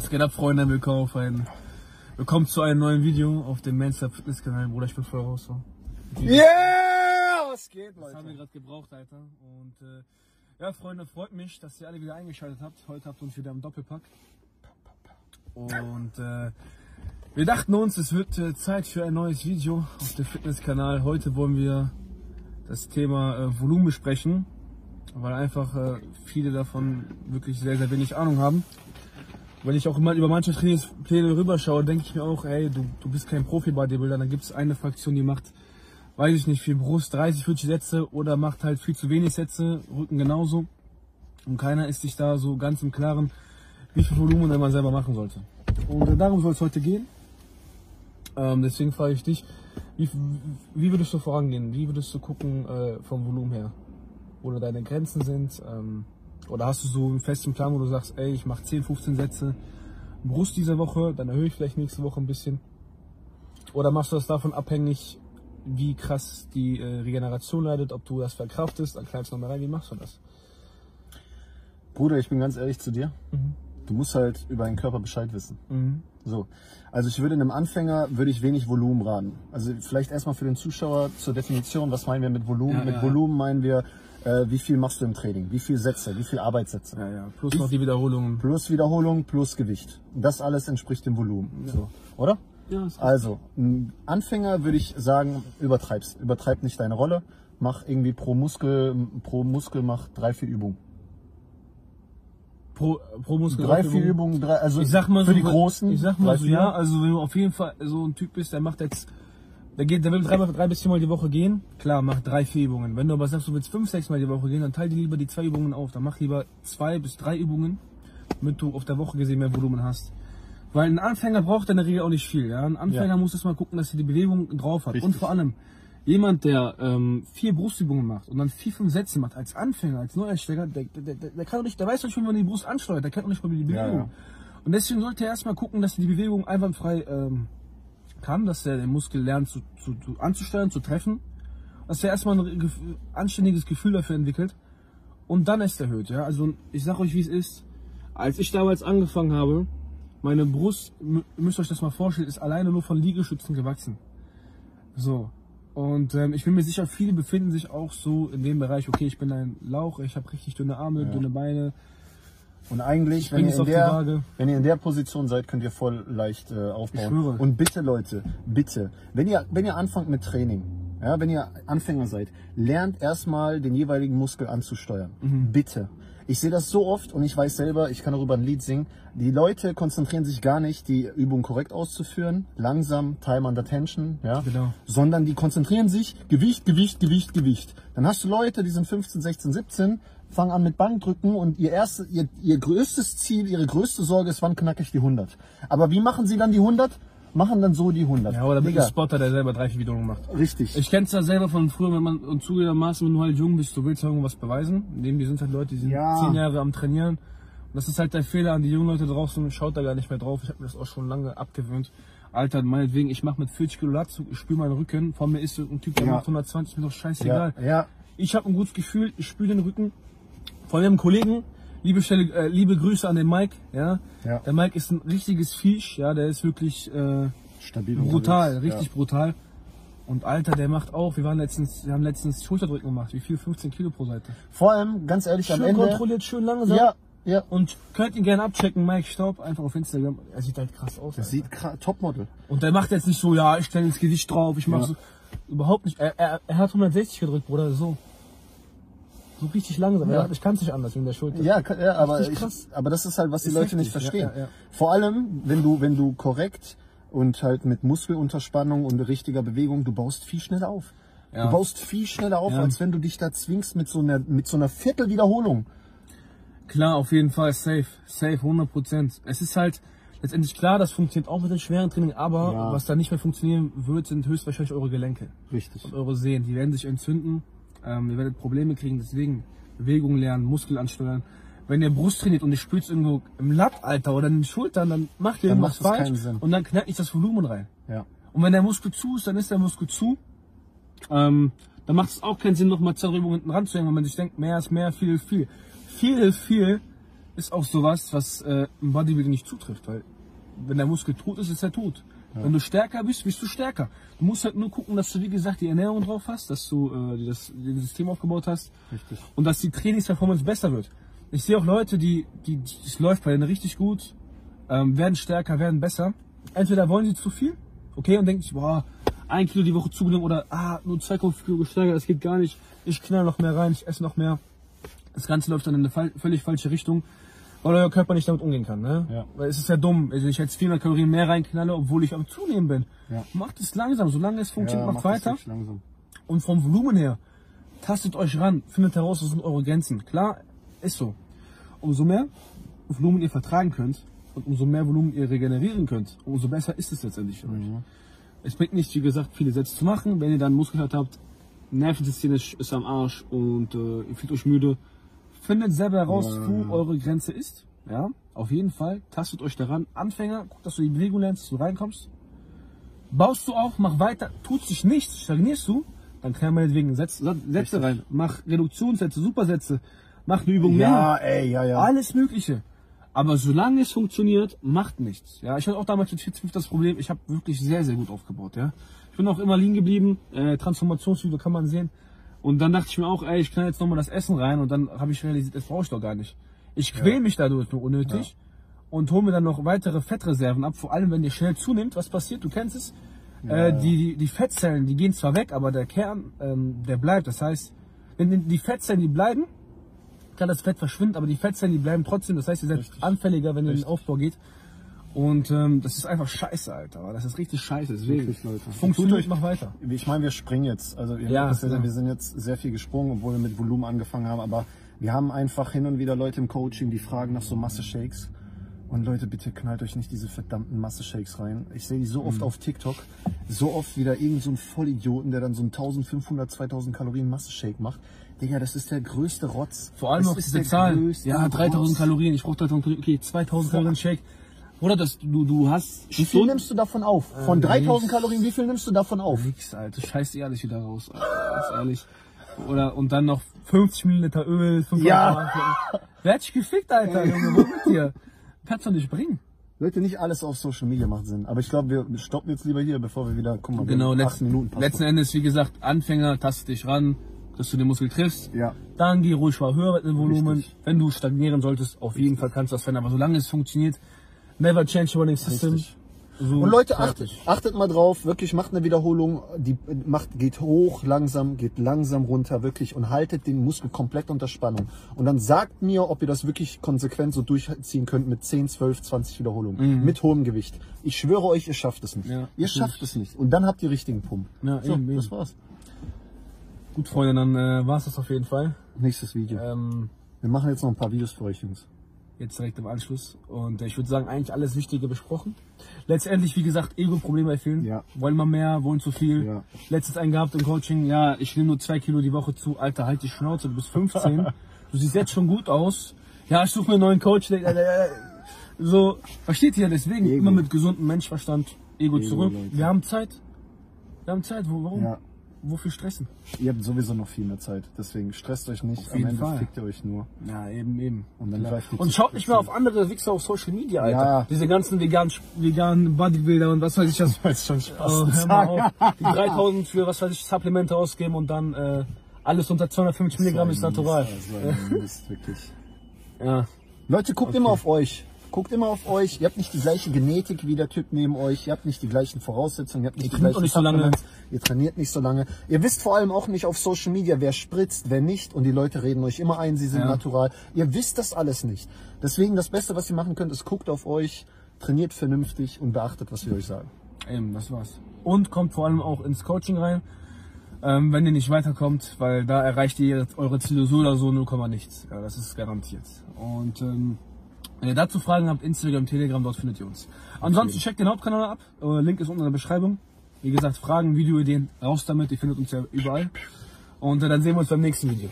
Was geht ab, Freunde? Willkommen auf ein, willkommen zu einem neuen Video auf dem Manstar Fitness Kanal. Bruder, ich bin voll raus. So. Yeah! Was geht, Das haben wir Leute? gerade gebraucht, Alter. Und äh, ja, Freunde, freut mich, dass ihr alle wieder eingeschaltet habt. Heute habt ihr uns wieder im Doppelpack. Und äh, wir dachten uns, es wird äh, Zeit für ein neues Video auf dem Fitnesskanal. Heute wollen wir das Thema äh, Volumen besprechen, weil einfach äh, viele davon wirklich sehr, sehr wenig Ahnung haben. Wenn ich auch immer über manche Trainingspläne rüberschaue, denke ich mir auch, ey, du, du bist kein Profi-Bodybuilder, dann gibt es eine Fraktion, die macht, weiß ich nicht, viel Brust, 30, 40 Sätze oder macht halt viel zu wenig Sätze, Rücken genauso. Und keiner ist sich da so ganz im Klaren, wie viel Volumen man selber machen sollte. Und äh, darum soll es heute gehen. Ähm, deswegen frage ich dich, wie, wie würdest du vorangehen? Wie würdest du gucken äh, vom Volumen her? Wo da deine Grenzen sind? Ähm, oder hast du so einen festen Plan, wo du sagst, ey, ich mache 10, 15 Sätze Brust diese Woche, dann erhöhe ich vielleicht nächste Woche ein bisschen? Oder machst du das davon abhängig, wie krass die äh, Regeneration leidet, ob du das verkraftest? Dann knallst du nochmal rein, wie machst du das? Bruder, ich bin ganz ehrlich zu dir. Mhm. Du musst halt über deinen Körper Bescheid wissen. Mhm. So. Also ich würde einem Anfänger würde ich wenig Volumen raten. Also vielleicht erstmal für den Zuschauer zur Definition, was meinen wir mit Volumen? Ja, mit ja. Volumen meinen wir, äh, wie viel machst du im Training? Wie viel Sätze? Wie viel Arbeitssätze? Ja, ja. Plus noch die Wiederholungen. Plus Wiederholung, plus Gewicht. Das alles entspricht dem Volumen. So. Oder? Ja, Also, ein Anfänger würde ich sagen, übertreib's. Übertreib nicht deine Rolle. Mach irgendwie pro Muskel, pro Muskel mach drei, vier Übungen. pro, pro Muskel. Drei, vier Übungen, drei, also Ich sag mal für so, die Großen. Ich sag mal so, vier. ja, also wenn du auf jeden Fall so ein Typ bist, der macht jetzt, der geht, der will drei, drei bis viermal die Woche gehen, klar, mach drei, vier Übungen. Wenn du aber sagst, du willst fünf, sechs Mal die Woche gehen, dann teile dir lieber die zwei Übungen auf. Dann mach lieber zwei bis drei Übungen, damit du auf der Woche gesehen mehr Volumen hast. Weil ein Anfänger braucht in der Regel auch nicht viel. Ja? Ein Anfänger Ja. muss erst mal gucken, dass er die Bewegung drauf hat. Und Richtig. vor allem, jemand, der ähm, vier Brustübungen macht und dann vier, fünf Sätze macht, als Anfänger, als Neueinsteiger, der, der, der, der, kann doch nicht, der weiß doch nicht, wie man die Brust ansteuert, der kennt doch nicht mal die Bewegung. Ja, ja. Und deswegen sollte er erstmal gucken, dass er die Bewegung einwandfrei ähm, kann, dass er den Muskel lernt zu, zu, zu, anzusteuern, zu treffen, dass er erstmal ein anständiges Gefühl dafür entwickelt und dann erst erhöht. Ja? Also ich sag euch, wie es ist. Als ich damals angefangen habe, meine Brust, ihr müsst euch das mal vorstellen, ist alleine nur von Liegestützen gewachsen. So. Und ähm, ich bin mir sicher, viele befinden sich auch so in dem Bereich, okay, ich bin ein Lauch, ich habe richtig dünne Arme, dünne Beine. Und eigentlich, Ich wenn ihr, in der, wenn ihr in der Position seid, könnt ihr voll leicht äh, aufbauen. Und bitte, Leute, bitte, wenn ihr, wenn ihr anfangt mit Training, ja, wenn ihr Anfänger seid, lernt erstmal den jeweiligen Muskel anzusteuern. Mhm. Bitte. Ich sehe das so oft und ich weiß selber, ich kann darüber ein Lied singen. Die Leute konzentrieren sich gar nicht, die Übung korrekt auszuführen, langsam, Time under Tension, ja, Genau. sondern die konzentrieren sich Gewicht, Gewicht, Gewicht, Gewicht. Dann hast du Leute, die sind 15, 16, 17, fangen an mit Bankdrücken und ihr erste, ihr, ihr größtes Ziel, ihre größte Sorge ist, wann knacke ich die 100. Aber wie machen sie dann die 100? Machen dann so die 100. Ja, oder mit Digga, einem Spotter, der selber drei, vier Wiederholungen macht. Richtig. Ich kenn's ja selber von früher, wenn man und zugegebenermaßen, wenn du halt jung bist, du willst irgendwas beweisen. Neben dir sind halt Leute, die sind Ja. zehn Jahre am Trainieren. Und das ist halt der Fehler an die jungen Leute draußen, schaut da gar nicht mehr drauf. Ich habe mir das auch schon lange abgewöhnt. Alter, meinetwegen, ich mache mit 40 Kilo Latzug, ich spüre meinen Rücken. Vor mir ist so ein Typ, der Ja. macht 120, mir doch scheißegal. ja, ja, Ich habe ein gutes Gefühl, ich spüre den Rücken. Von einem Kollegen, liebe, Stelle, äh, liebe Grüße an den Mike. Ja? Ja. Der Mike ist ein richtiges Viech, ja, der ist wirklich äh, stabil. brutal, unterwegs. richtig brutal. Und Alter, der macht auch, wir waren letztens, wir haben letztens Schulterdrücken gemacht. Wie viel? 15 Kilo pro Seite. Vor allem, ganz ehrlich, am Schön Ende. kontrolliert, schön langsam. Ja, ja. Und könnt ihn gerne abchecken, Mike Staub, einfach auf Instagram. Er sieht halt krass aus. Alter. sieht Topmodel. Und der macht jetzt nicht so, ja, ich stelle ins Gewicht drauf, ich mach Ja. so. Überhaupt nicht. Er, er, er hat 160 gedrückt, Bruder, so. So richtig langsam. Ja. Ich kann es nicht anders wegen der Schulter. Ja, ja aber, Richtig ich, aber das ist halt, was die Ist Leute nicht heftig, verstehen. ja, ja, ja. Vor allem, wenn du, wenn du korrekt und halt mit Muskelunterspannung und richtiger Bewegung, du baust viel schneller auf. Ja. Du baust viel schneller auf, Ja. als wenn du dich da zwingst mit so einer, mit so einer Viertelwiederholung. Klar, auf jeden Fall, safe, safe, 100 Prozent. Es ist halt letztendlich klar, das funktioniert auch mit dem schweren Training, aber Ja. was da nicht mehr funktionieren wird, sind höchstwahrscheinlich eure Gelenke Richtig. und eure Sehnen. Die werden sich entzünden, ähm, ihr werdet Probleme kriegen, deswegen Bewegung lernen, Muskel ansteuern. Wenn ihr Brust trainiert und ihr spürt irgendwo im Latt, Alter, oder in den Schultern, dann macht ihr Dann irgendwas macht das falsch keinen Sinn. und dann knallt nicht das Volumen rein. Ja. Und wenn der Muskel zu ist, dann ist der Muskel zu. Ähm, dann macht es auch keinen Sinn, nochmal zwei Übungen hinten ranzuhängen, wenn man sich denkt, mehr ist mehr, viel ist viel. Viel ist viel ist auch sowas, was äh, im Bodybuilding nicht zutrifft, weil wenn der Muskel tot ist, ist er tot. Wenn du stärker bist, bist du stärker. Du musst halt nur gucken, dass du, wie gesagt, die Ernährung drauf hast, dass du äh, das, das System aufgebaut hast Richtig. und dass die Trainingsperformance besser wird. Ich sehe auch Leute, die, die, es läuft bei denen richtig gut, ähm, werden stärker, werden besser. Entweder wollen sie zu viel, okay, und denken sich, boah, ein Kilo die Woche zugenommen oder ah, nur 2,5 Kilo gesteigert, das geht gar nicht. Ich knall noch mehr rein, ich esse noch mehr. Das Ganze läuft dann in eine völlig falsche Richtung, weil euer Körper nicht damit umgehen kann. Ne? Ja. Weil es ist ja dumm, also ich jetzt 400 Kalorien mehr reinknalle, obwohl ich am Zunehmen bin. Ja. Macht es langsam, solange es funktioniert, macht mach das weiter. Und vom Volumen her, tastet euch ran, findet heraus, was sind eure Grenzen. Klar, ist so. Umso mehr Volumen ihr vertragen könnt und umso mehr Volumen ihr regenerieren könnt, umso besser ist es letztendlich für euch. Es bringt nichts, wie gesagt, viele Sätze zu machen. Wenn ihr dann Muskelkater habt, Nervensystem ist, ist am Arsch und äh, ihr fühlt euch müde. Findet selber heraus, Ja. wo eure Grenze ist. Ja, auf jeden Fall. Tastet euch daran. Anfänger, guck, dass du die Bewegung lernst, dass du reinkommst. Baust du auf, mach weiter, tut sich nichts, stagnierst du, dann kann man meinetwegen Sätze, Sätze rein. Mach Reduktionssätze, Supersätze, mach eine Übung mehr. Ja, ey, ja, ja. Alles Mögliche. Aber solange es funktioniert, macht nichts. Ja, ich hatte auch damals mit 45 das Problem, ich habe wirklich sehr, sehr gut aufgebaut. Ja, Ich bin auch immer liegen geblieben, äh, Transformationsvideo kann man sehen. Und dann dachte ich mir auch, ey, ich kann jetzt nochmal das Essen rein und dann habe ich realisiert, das brauche ich doch gar nicht. Ich quäl mich dadurch nur unnötig und hole mir dann noch weitere Fettreserven ab, vor allem wenn ihr schnell zunimmt. Was passiert? Du kennst es. Äh, die, die, Fettzellen, die gehen zwar weg, aber der Kern, ähm, der bleibt. Das heißt, wenn die Fettzellen, die bleiben, klar, das Fett verschwindet, aber die Fettzellen, die bleiben trotzdem. Das heißt, ihr seid Richtig. anfälliger, wenn ihr in den. Aufbau geht. Und ähm, das ist einfach scheiße, Alter. Das ist richtig scheiße. Deswegen, Wirklich, Leute. funktioniert, mach weiter. Ich meine, wir springen jetzt. Also ihr Ja, das ja, wir sind jetzt sehr viel gesprungen, obwohl wir mit Volumen angefangen haben. Aber wir haben einfach hin und wieder Leute im Coaching, die fragen nach so Masse-Shakes. Und Leute, bitte knallt euch nicht diese verdammten Masse-Shakes rein. Ich sehe die so Mhm. oft auf TikTok. So oft wieder irgend so ein Vollidioten, der dann so ein 1500, 2000 Kalorien Masse-Shake macht. Digga, das ist der größte Rotz. Vor allem das ist diese Zahlen. größte Ja, 3000 Rotz. Kalorien. Ich brauche 3000 Kalorien. Okay, 2000 Kalorien Shake. Oder das, du, du hast Wie viel nimmst du davon auf? Von Äh, 3000 nichts. Kalorien, wie viel nimmst du davon auf? Nix, Alter. Scheiß ehrlich wieder raus. Alter. Ganz ehrlich. Oder, und dann noch 50 Milliliter Öl, 500 Ja. Wer hat dich gefickt, Alter, Junge? Wo mit dir? Kannst du nicht bringen. Leute, nicht alles auf Social Media macht Sinn. Aber ich glaube, wir stoppen jetzt lieber hier, bevor wir wieder, guck mal, Genau, letzt, Minuten. passt letzten Endes, wie gesagt, Anfänger, taste dich ran, dass du den Muskel triffst. Ja, Dann geh ruhig mal höher mit dem Volumen. Richtig. Wenn du stagnieren solltest, auf jeden Fall kannst du das verändern. Aber solange es funktioniert, never change running system. Richtig. So Und Leute, achtet, achtet mal drauf, wirklich macht eine Wiederholung, die macht, geht hoch, langsam, geht langsam runter, wirklich, und haltet den Muskel komplett unter Spannung. Und dann sagt mir, ob ihr das wirklich konsequent so durchziehen könnt mit 10, 12, 20 Wiederholungen. Mit hohem Gewicht. Ich schwöre euch, ihr schafft es nicht. Mhm. Ja, ihr schafft es nicht. Und dann habt ihr richtigen Pump. Ja, so, eben, eben. das war's. Gut, Freunde, dann äh, war es das auf jeden Fall. Nächstes Video. Ähm, Wir machen jetzt noch ein paar Videos für euch, Jungs. Jetzt direkt im Anschluss. Und äh, ich würde sagen, eigentlich alles Wichtige besprochen. Letztendlich, wie gesagt, Ego-Probleme erfüllen. Ja. Wollen wir mehr, wollen zu viel. Ja. Letztes einen gehabt im Coaching, ja, ich nehme nur zwei Kilo die Woche zu. Alter, halt die Schnauze, du bist 15. du siehst jetzt schon gut aus. Ja, ich suche mir einen neuen Coach. Äh, äh, So, versteht ihr? Deswegen Ego. immer mit gesundem Menschverstand, Ego, Ego, zurück. Leute. Wir haben Zeit. Wir haben Zeit. Wo, warum? Ja. Wofür stressen? Ihr habt sowieso noch viel mehr Zeit, deswegen stresst euch nicht. Auf Am jeden Ende Fall. fickt ihr euch nur. Ja, eben, eben. Und dann die Und schaut nicht mehr auf andere Wichser auf Social Media, Alter. Ja. Diese ganzen veganen, veganen Bodybuilder und was weiß ich das. Weiß schon Spaß Oh. Die 3000 für, was weiß ich, Supplemente ausgeben und dann äh, alles unter 250 Milligramm ist natural. Mist, wirklich. Ja. Leute, guckt immer auf euch. Guckt immer auf euch. Ihr habt nicht die gleiche Genetik wie der Typ neben euch. Ihr habt nicht die gleichen Voraussetzungen. Ihr habt nicht Ihr die trainiert gleichen nicht so lange. Ihr trainiert nicht so lange. Ihr wisst vor allem auch nicht auf Social Media, wer spritzt, wer nicht. Und die Leute reden euch immer ein, sie sind Ja. natural. Ihr wisst das alles nicht. Deswegen das Beste, was ihr machen könnt, ist guckt auf euch, trainiert vernünftig und beachtet, was wir euch sagen. Eben, das war's. Und kommt vor allem auch ins Coaching rein, ähm, wenn ihr nicht weiterkommt, weil da erreicht ihr eure Ziele so oder so 0, nichts. Ja, das ist garantiert. Und ähm, wenn ihr dazu Fragen habt, Instagram, Telegram, dort findet ihr uns. Ansonsten checkt den Hauptkanal ab. Äh, Link ist unten in der Beschreibung. Wie gesagt, Fragen, Videoideen, raus damit. Ihr findet uns ja überall. Und äh, dann sehen wir uns beim nächsten Video.